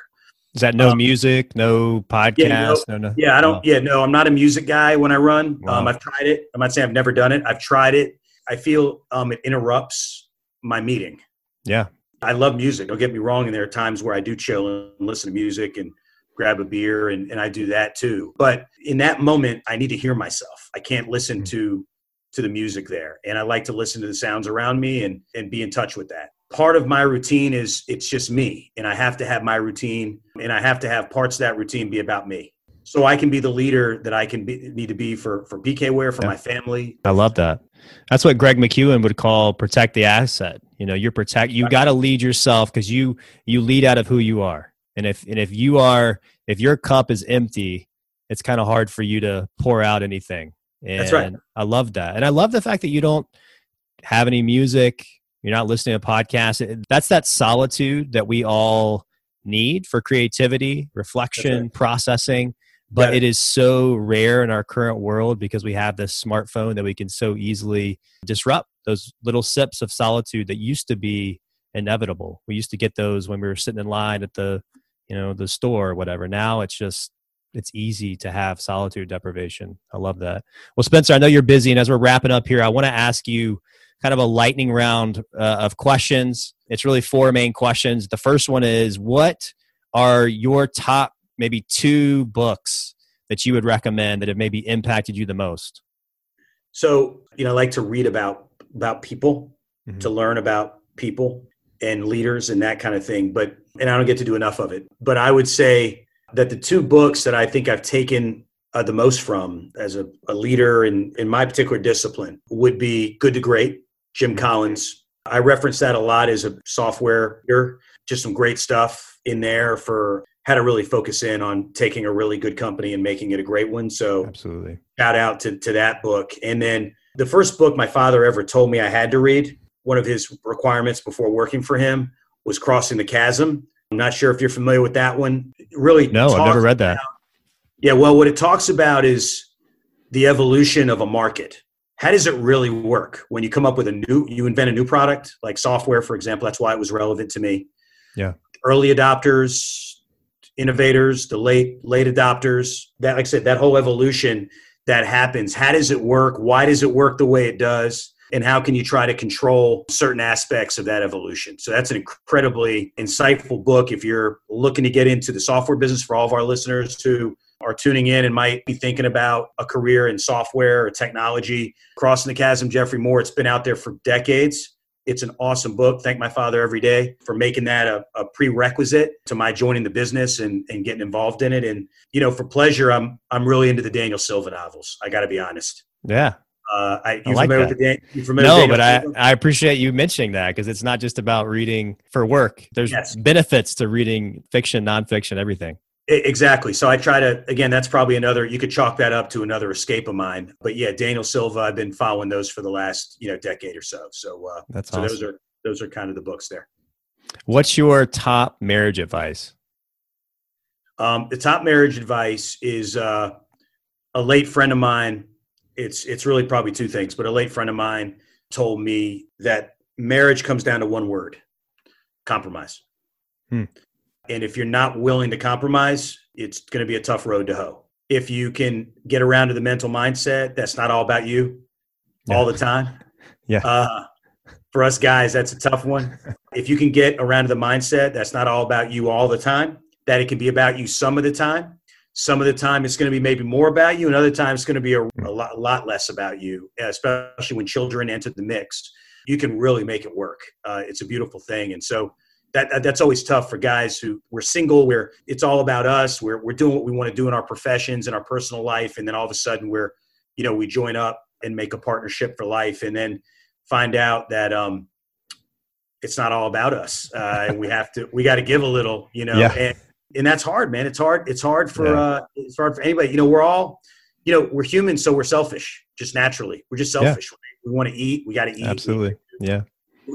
Is that no um, music, no podcast? Yeah, no, no, no, yeah, I don't. Yeah, no, I'm not a music guy when I run. Wow. Um, I've tried it. I'm not saying I've never done it. I've tried it. I feel um, it interrupts my meeting. Yeah, I love music. Don't get me wrong. And there are times where I do chill and listen to music and grab a beer, and, and I do that too. But in that moment, I need to hear myself. I can't listen mm-hmm. to to the music there, and I like to listen to the sounds around me and and be in touch with that part of my routine is it's just me and i have to have my routine and i have to have parts of that routine be about me so i can be the leader that i can be, need to be for for PKWARE for yeah. my family i love that that's what greg mckeown would call protect the asset you know you're protect you got to lead yourself because you you lead out of who you are and if and if you are if your cup is empty it's kind of hard for you to pour out anything and that's right i love that and i love the fact that you don't have any music you're not listening to podcasts. That's that solitude that we all need for creativity, reflection, right. processing. But yeah. it is so rare in our current world because we have this smartphone that we can so easily disrupt those little sips of solitude that used to be inevitable. We used to get those when we were sitting in line at the, you know, the store or whatever. Now it's just it's easy to have solitude deprivation. I love that. Well, Spencer, I know you're busy, and as we're wrapping up here, I want to ask you kind of a lightning round uh, of questions. It's really four main questions. The first one is what are your top maybe two books that you would recommend that have maybe impacted you the most? So, you know, I like to read about about people, mm-hmm. to learn about people and leaders and that kind of thing, but and I don't get to do enough of it. But I would say that the two books that I think I've taken uh, the most from as a, a leader in, in my particular discipline would be Good to Great Jim mm-hmm. Collins. I reference that a lot as a software here. Just some great stuff in there for how to really focus in on taking a really good company and making it a great one. So absolutely shout out to, to that book. And then the first book my father ever told me I had to read, one of his requirements before working for him was Crossing the Chasm. I'm not sure if you're familiar with that one. really No, I've never read that. About, yeah, well what it talks about is the evolution of a market how does it really work when you come up with a new you invent a new product like software for example that's why it was relevant to me yeah early adopters innovators the late late adopters that like i said that whole evolution that happens how does it work why does it work the way it does and how can you try to control certain aspects of that evolution so that's an incredibly insightful book if you're looking to get into the software business for all of our listeners who are tuning in and might be thinking about a career in software or technology. Crossing the Chasm, Geoffrey Moore, it's been out there for decades. It's an awesome book. Thank my father every day for making that a, a, prerequisite to my joining the business and, and getting involved in it. And, you know, for pleasure, I'm I'm really into the Daniel Silva novels. I got to be honest. Yeah. Uh, I, you I like familiar that. with the Dan, you familiar No, but I, I appreciate you mentioning that because it's not just about reading for work. There's yes. benefits to reading fiction, nonfiction, everything. Exactly. So I try to again. That's probably another. You could chalk that up to another escape of mine. But yeah, Daniel Silva. I've been following those for the last you know decade or so. So uh, that's so awesome. those are those are kind of the books there. What's your top marriage advice? Um, the top marriage advice is uh, a late friend of mine. It's it's really probably two things, but a late friend of mine told me that marriage comes down to one word: compromise. Hmm. And if you're not willing to compromise, it's going to be a tough road to hoe. If you can get around to the mental mindset, that's not all about you yeah. all the time. Yeah. Uh, for us guys, that's a tough one. if you can get around to the mindset, that's not all about you all the time, that it can be about you some of the time. Some of the time it's going to be maybe more about you, and other times it's going to be a, a, lot, lot less about you, especially when children enter the mix. You can really make it work. Uh, it's a beautiful thing. And so, that that's always tough for guys who we're single where it's all about us we're, we're doing what we want to do in our professions and our personal life and then all of a sudden we're you know we join up and make a partnership for life and then find out that um it's not all about us uh and we have to we got to give a little you know yeah. and and that's hard man it's hard it's hard for yeah. uh it's hard for anybody you know we're all you know we're humans so we're selfish just naturally we're just selfish yeah. we want to eat we got to eat absolutely yeah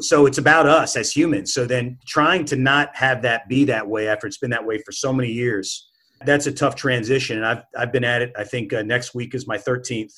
so it's about us as humans. So then trying to not have that be that way after it's been that way for so many years, that's a tough transition. And I've, I've been at it. I think uh, next week is my 13th,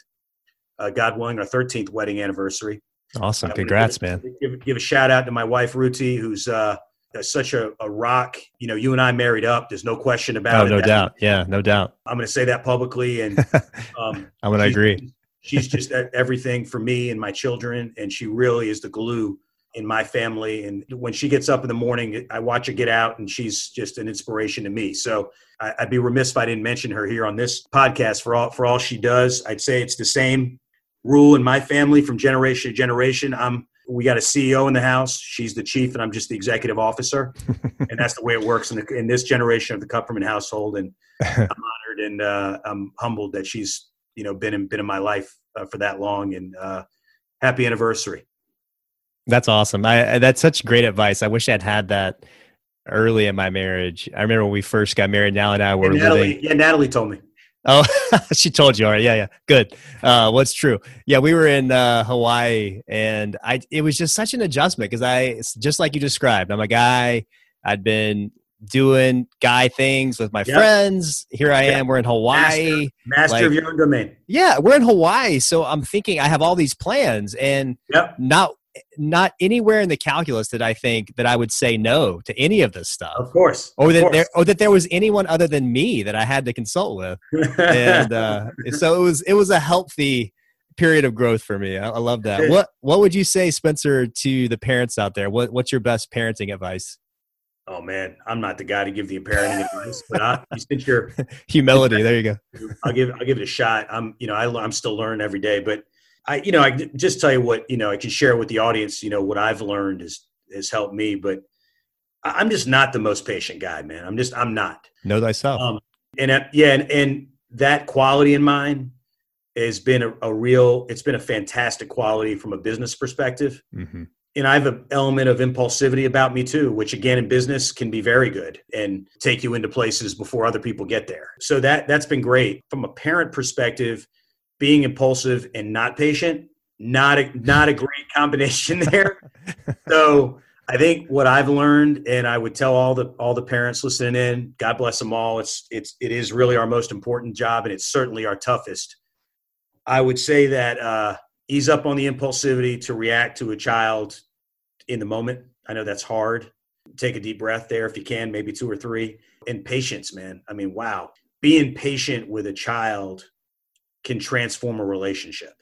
uh, God willing, our 13th wedding anniversary. Awesome. Congrats, give, man. Give, give, a shout out to my wife, Ruti, who's uh, such a, a, rock. You know, you and I married up. There's no question about oh, it. No doubt. Yeah, no doubt. I'm going to say that publicly. And um, I'm going to agree. She's just everything for me and my children. And she really is the glue in my family. And when she gets up in the morning, I watch her get out, and she's just an inspiration to me. So I, would be remiss if I didn't mention her here on this podcast for all for all she does. I'd say it's the same rule in my family from generation to generation. I'm we got a CEO in the house. She's the chief, and I'm just the executive officer. and that's the way it works in, the, in this generation of the Kupferman household. And I'm honored and uh, I'm humbled that she's you know been in been in my life uh, for that long. And uh, happy anniversary. That's awesome. I, that's such great advice. I wish I'd had that early in my marriage. I remember when we first got married. Now and I were Natalie, living. Yeah, Natalie told me. Oh, she told you. All right. Yeah, yeah. Good. Uh, what's true? Yeah, we were in uh, Hawaii, and I. It was just such an adjustment because I, just like you described, I'm a guy. I'd been doing guy things with my yep. friends. Here I am. We're in Hawaii. Master, master like, of your own domain. Yeah, we're in Hawaii, so I'm thinking I have all these plans, and yep. not not anywhere in the calculus that I think that I would say no to any of this stuff. Of course. Or that course. there or that there was anyone other than me that I had to consult with. and uh, so it was it was a healthy period of growth for me. I, I love that. What what would you say, Spencer, to the parents out there? What what's your best parenting advice? Oh man, I'm not the guy to give the parenting advice, but I, since you're humility, there you go. I'll give I'll give it a shot. I'm you know I, I'm still learning every day, but I, you know, I just tell you what, you know, I can share with the audience, you know, what I've learned has, has helped me, but I'm just not the most patient guy, man. I'm just, I'm not. Know thyself. Um, and uh, yeah, and, and that quality in mine has been a, a, real, it's been a fantastic quality from a business perspective. Mm-hmm. And I have an element of impulsivity about me too, which again in business can be very good and take you into places before other people get there. So that that's been great. From a parent perspective, being impulsive and not patient not a not a great combination there. So i think what i've learned and i would tell all the all the parents listening in god bless them all. It's it's it is really our most important job and it's certainly our toughest. I would say that uh ease up on the impulsivity to react to a child in the moment. I know that's hard. Take a deep breath there if you can maybe two or three. And patience man. I mean wow. Being patient with a child can transform a relationship.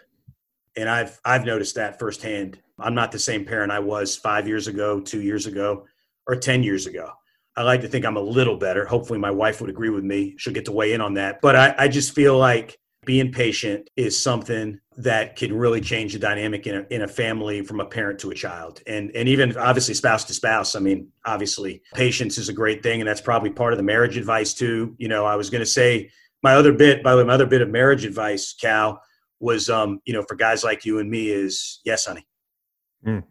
And I've I've noticed that firsthand. I'm not the same parent I was 5 years ago, 2 years ago, or 10 years ago. I like to think I'm a little better. Hopefully my wife would agree with me. She'll get to weigh in on that. But I, I just feel like being patient is something that can really change the dynamic in a, in a family from a parent to a child and and even obviously spouse to spouse i mean obviously patience is a great thing and that's probably part of the marriage advice too you know i was going to say my other bit, by the way, my other bit of marriage advice, Cal, was um, you know, for guys like you and me is yes, honey. Mm.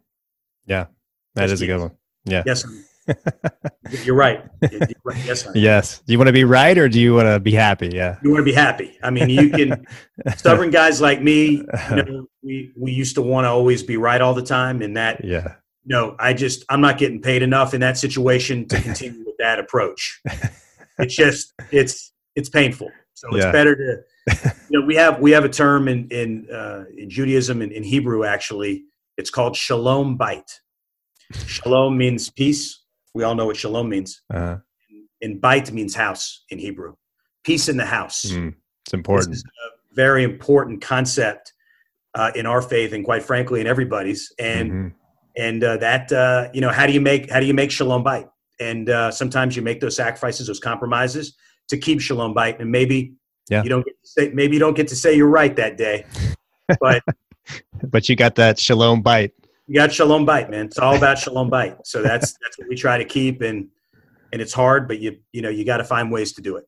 Yeah. that yes, is a good one. Yeah. Yes. You're right. You're right. Yes. Honey. Yes. Do you want to be right or do you want to be happy? Yeah. You want to be happy. I mean, you can stubborn guys like me, you know, we we used to want to always be right all the time and that Yeah. No, I just I'm not getting paid enough in that situation to continue with that approach. It's just it's it's painful. So it's yeah. better to, you know, we have we have a term in in, uh, in Judaism and in, in Hebrew actually. It's called shalom bait. Shalom means peace. We all know what shalom means. Uh-huh. And bait means house in Hebrew. Peace in the house. Mm, it's important. a very important concept uh, in our faith, and quite frankly, in everybody's. And mm-hmm. and uh, that uh, you know, how do you make how do you make shalom bait? And uh, sometimes you make those sacrifices, those compromises to keep Shalom Bite, and maybe yeah. you don't get to say maybe you don't get to say you're right that day, but but you got that Shalom Bite. You got Shalom Bite, man. It's all about Shalom Bite. So that's that's what we try to keep, and and it's hard, but you you know you got to find ways to do it.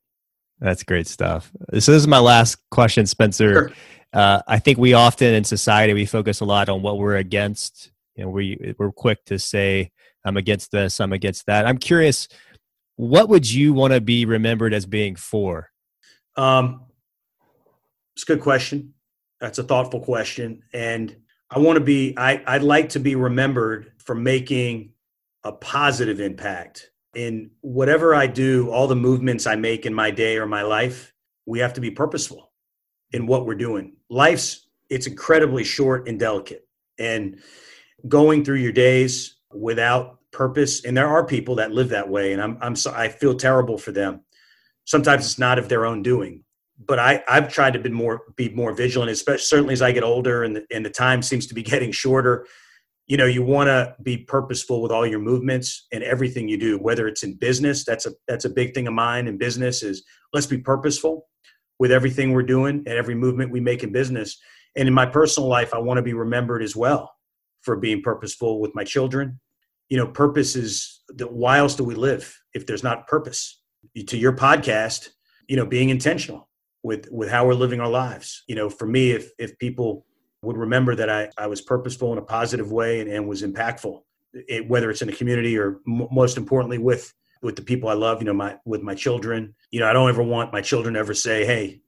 That's great stuff. So this is my last question, Spencer. Sure. Uh, I think we often in society we focus a lot on what we're against. You know, we we're quick to say I'm against this, I'm against that. I'm curious what would you want to be remembered as being for? Um, it's a good question. That's a thoughtful question. And I want to be, I, I'd like to be remembered for making a positive impact in whatever I do, all the movements I make in my day or my life. We have to be purposeful in what we're doing. Life's, it's incredibly short and delicate. And going through your days without purpose, and there are people that live that way, and I'm, I'm so, I feel terrible for them. Sometimes it's not of their own doing but I, I've tried to be more be more vigilant, especially certainly as I get older and the, and the time seems to be getting shorter. You know, you want to be purposeful with all your movements and everything you do, whether it's in business. That's a that's a big thing of mine in business is let's be purposeful with everything we're doing and every movement we make in business. And in my personal life, I want to be remembered as well for being purposeful with my children. You know, purpose is why else do we live if there's not purpose? To your podcast, you know, being intentional with with how we're living our lives. You know, for me, if if people would remember that I, I was purposeful in a positive way and, and was impactful, it, whether it's in the community or m- most importantly with with the people I love, you know, my with my children. You know, I don't ever want my children to ever say, "Hey,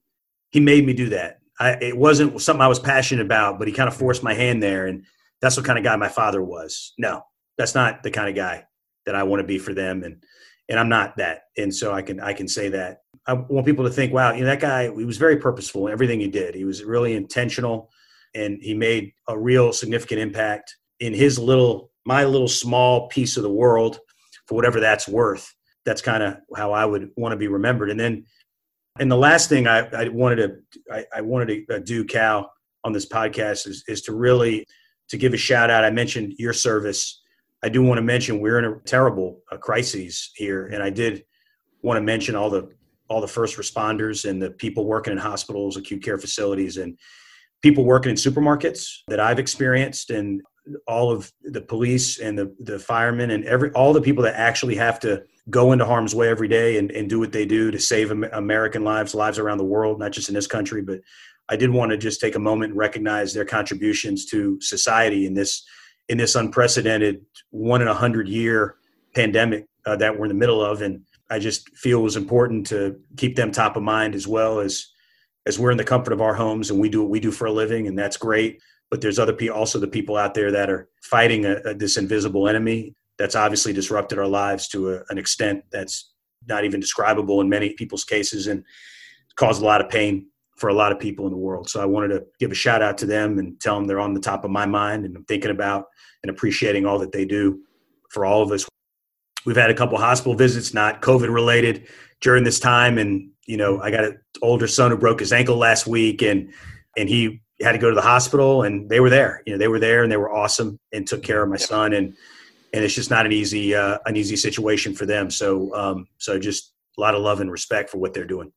he made me do that." I, it wasn't something I was passionate about, but he kind of forced my hand there, and that's what kind of guy my father was. No, that's not the kind of guy that I want to be for them, and and I'm not that. And so I can I can say that I want people to think, wow, you know, that guy, he was very purposeful in everything he did. He was really intentional and he made a real significant impact in his little, my little small piece of the world for whatever that's worth. That's kind of how I would want to be remembered. And then, and the last thing I, I wanted to, I, I wanted to uh, do, Cal, on this podcast is, is to really, to give a shout out. I mentioned your service. I do want to mention we're in a terrible uh, crisis here. And I did want to mention all the all the first responders and the people working in hospitals, acute care facilities, and people working in supermarkets that I've experienced, and all of the police and the, the firemen and every all the people that actually have to go into harm's way every day and, and do what they do to save American lives, lives around the world, not just in this country. But I did want to just take a moment and recognize their contributions to society in this in this unprecedented one in a hundred year pandemic uh, that we're in the middle of, and I just feel it was important to keep them top of mind as well as as we're in the comfort of our homes and we do what we do for a living, and that's great. But there's other people, also the people out there that are fighting a, a, this invisible enemy that's obviously disrupted our lives to a, an extent that's not even describable in many people's cases and caused a lot of pain for a lot of people in the world. So I wanted to give a shout out to them and tell them they're on the top of my mind and I'm thinking about and appreciating all that they do for all of us We've had a couple hospital visits, not COVID related, during this time. And you know, I got an older son who broke his ankle last week, and and he had to go to the hospital, and they were there. You know, they were there, and they were awesome, and took care of my son. And and it's just not an easy uh, an easy situation for them. So um, so just a lot of love and respect for what they're doing.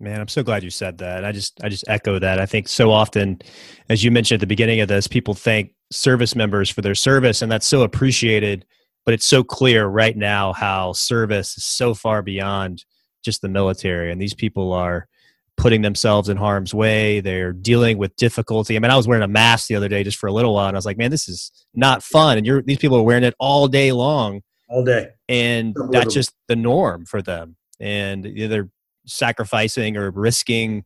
Man, I'm so glad you said that. I just I just echo that. I think so often, as you mentioned at the beginning of this, people thank service members for their service, and that's so appreciated but it's so clear right now how service is so far beyond just the military and these people are putting themselves in harm's way. They're dealing with difficulty. I mean i was wearing a mask the other day just for a little while and i was like man this is not fun and you're these people are wearing it all day long. All day. And that's just the norm for them. And they're sacrificing or risking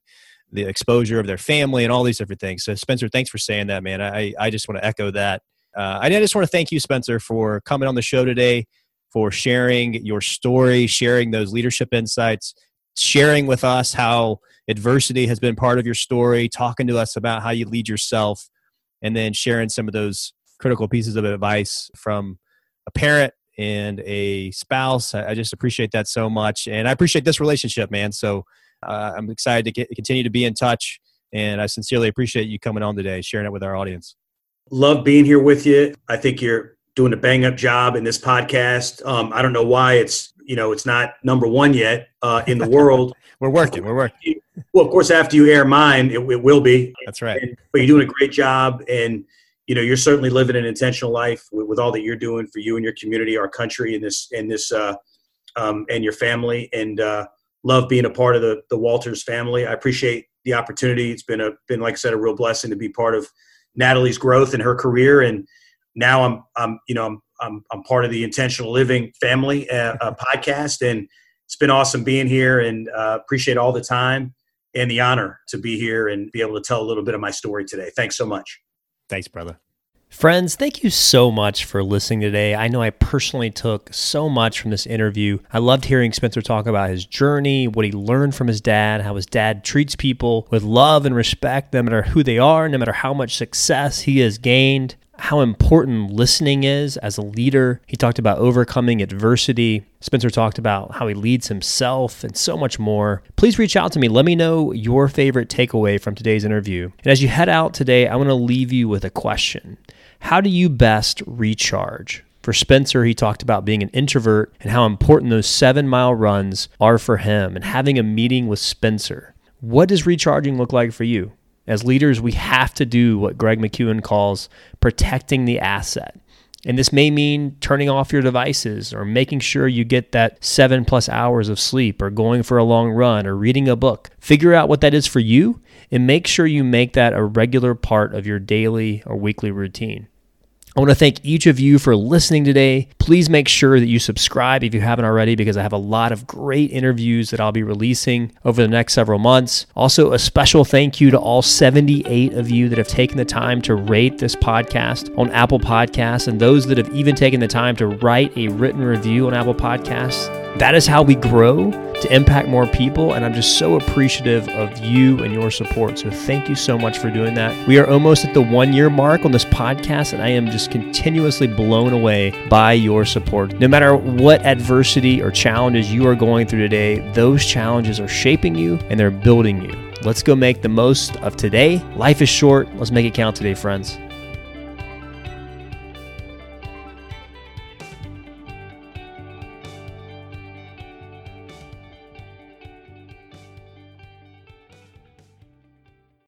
the exposure of their family and all these different things. So spencer thanks for saying that man. I, I just want to echo that. Uh, I just want to thank you, Spencer, for coming on the show today, for sharing your story, sharing those leadership insights, sharing with us how adversity has been part of your story, talking to us about how you lead yourself, and then sharing some of those critical pieces of advice from a parent and a spouse. I, just appreciate that so much. And I appreciate this relationship, man. So uh, I'm excited to get, continue to be in touch. And I sincerely appreciate you coming on today, sharing it with our audience. Love being here with you. I think you're doing a bang up job in this podcast. Um, I don't know why it's you know it's not number one yet uh, in the world. we're working. We're working. Well, of course, after you air mine, it, it will be. That's right. And, but you're doing a great job, and you know you're certainly living an intentional life with, with, all that you're doing for you and your community, our country, and this and this uh, um, and your family. And uh, love being a part of the the Walters family. I appreciate the opportunity. It's been a been like I said a real blessing to be part of Natalie's growth in her career, and now I'm I'm you know I'm I'm, I'm part of the Intentional Living Family uh, uh, podcast, and it's been awesome being here, and uh, appreciate all the time and the honor to be here and be able to tell a little bit of my story today. Thanks so much. Thanks, brother. Friends, thank you so much for listening today. I know I personally took so much from this interview. I loved hearing Spencer talk about his journey, what he learned from his dad, how his dad treats people with love and respect, no matter who they are, no matter how much success he has gained how important listening is as a leader. He talked about overcoming adversity. Spencer talked about how he leads himself and so much more. Please reach out to me. Let me know your favorite takeaway from today's interview. And as you head out today, I want to leave you with a question How do you best recharge? For Spencer, he talked about being an introvert and how important those seven mile runs are for him and having a meeting with Spencer. What does recharging look like for you? As leaders, we have to do what Greg McKeown calls protecting the asset. And this may mean turning off your devices or making sure you get that seven plus hours of sleep or going for a long run or reading a book. Figure out what that is for you and make sure you make that a regular part of your daily or weekly routine. I want to thank each of you for listening today. Please make sure that you subscribe if you haven't already, because I have a lot of great interviews that I'll be releasing over the next several months. Also, a special thank you to all 78 of you that have taken the time to rate this podcast on Apple Podcasts and those that have even taken the time to write a written review on Apple Podcasts. That is how we grow to impact more people. And I'm just so appreciative of you and your support. So thank you so much for doing that. We are almost at the one year mark on this podcast, and I am just continuously blown away by your support. No matter what adversity or challenges you are going through today, those challenges are shaping you and they're building you. Let's go make the most of today. Life is short. Let's make it count today, friends.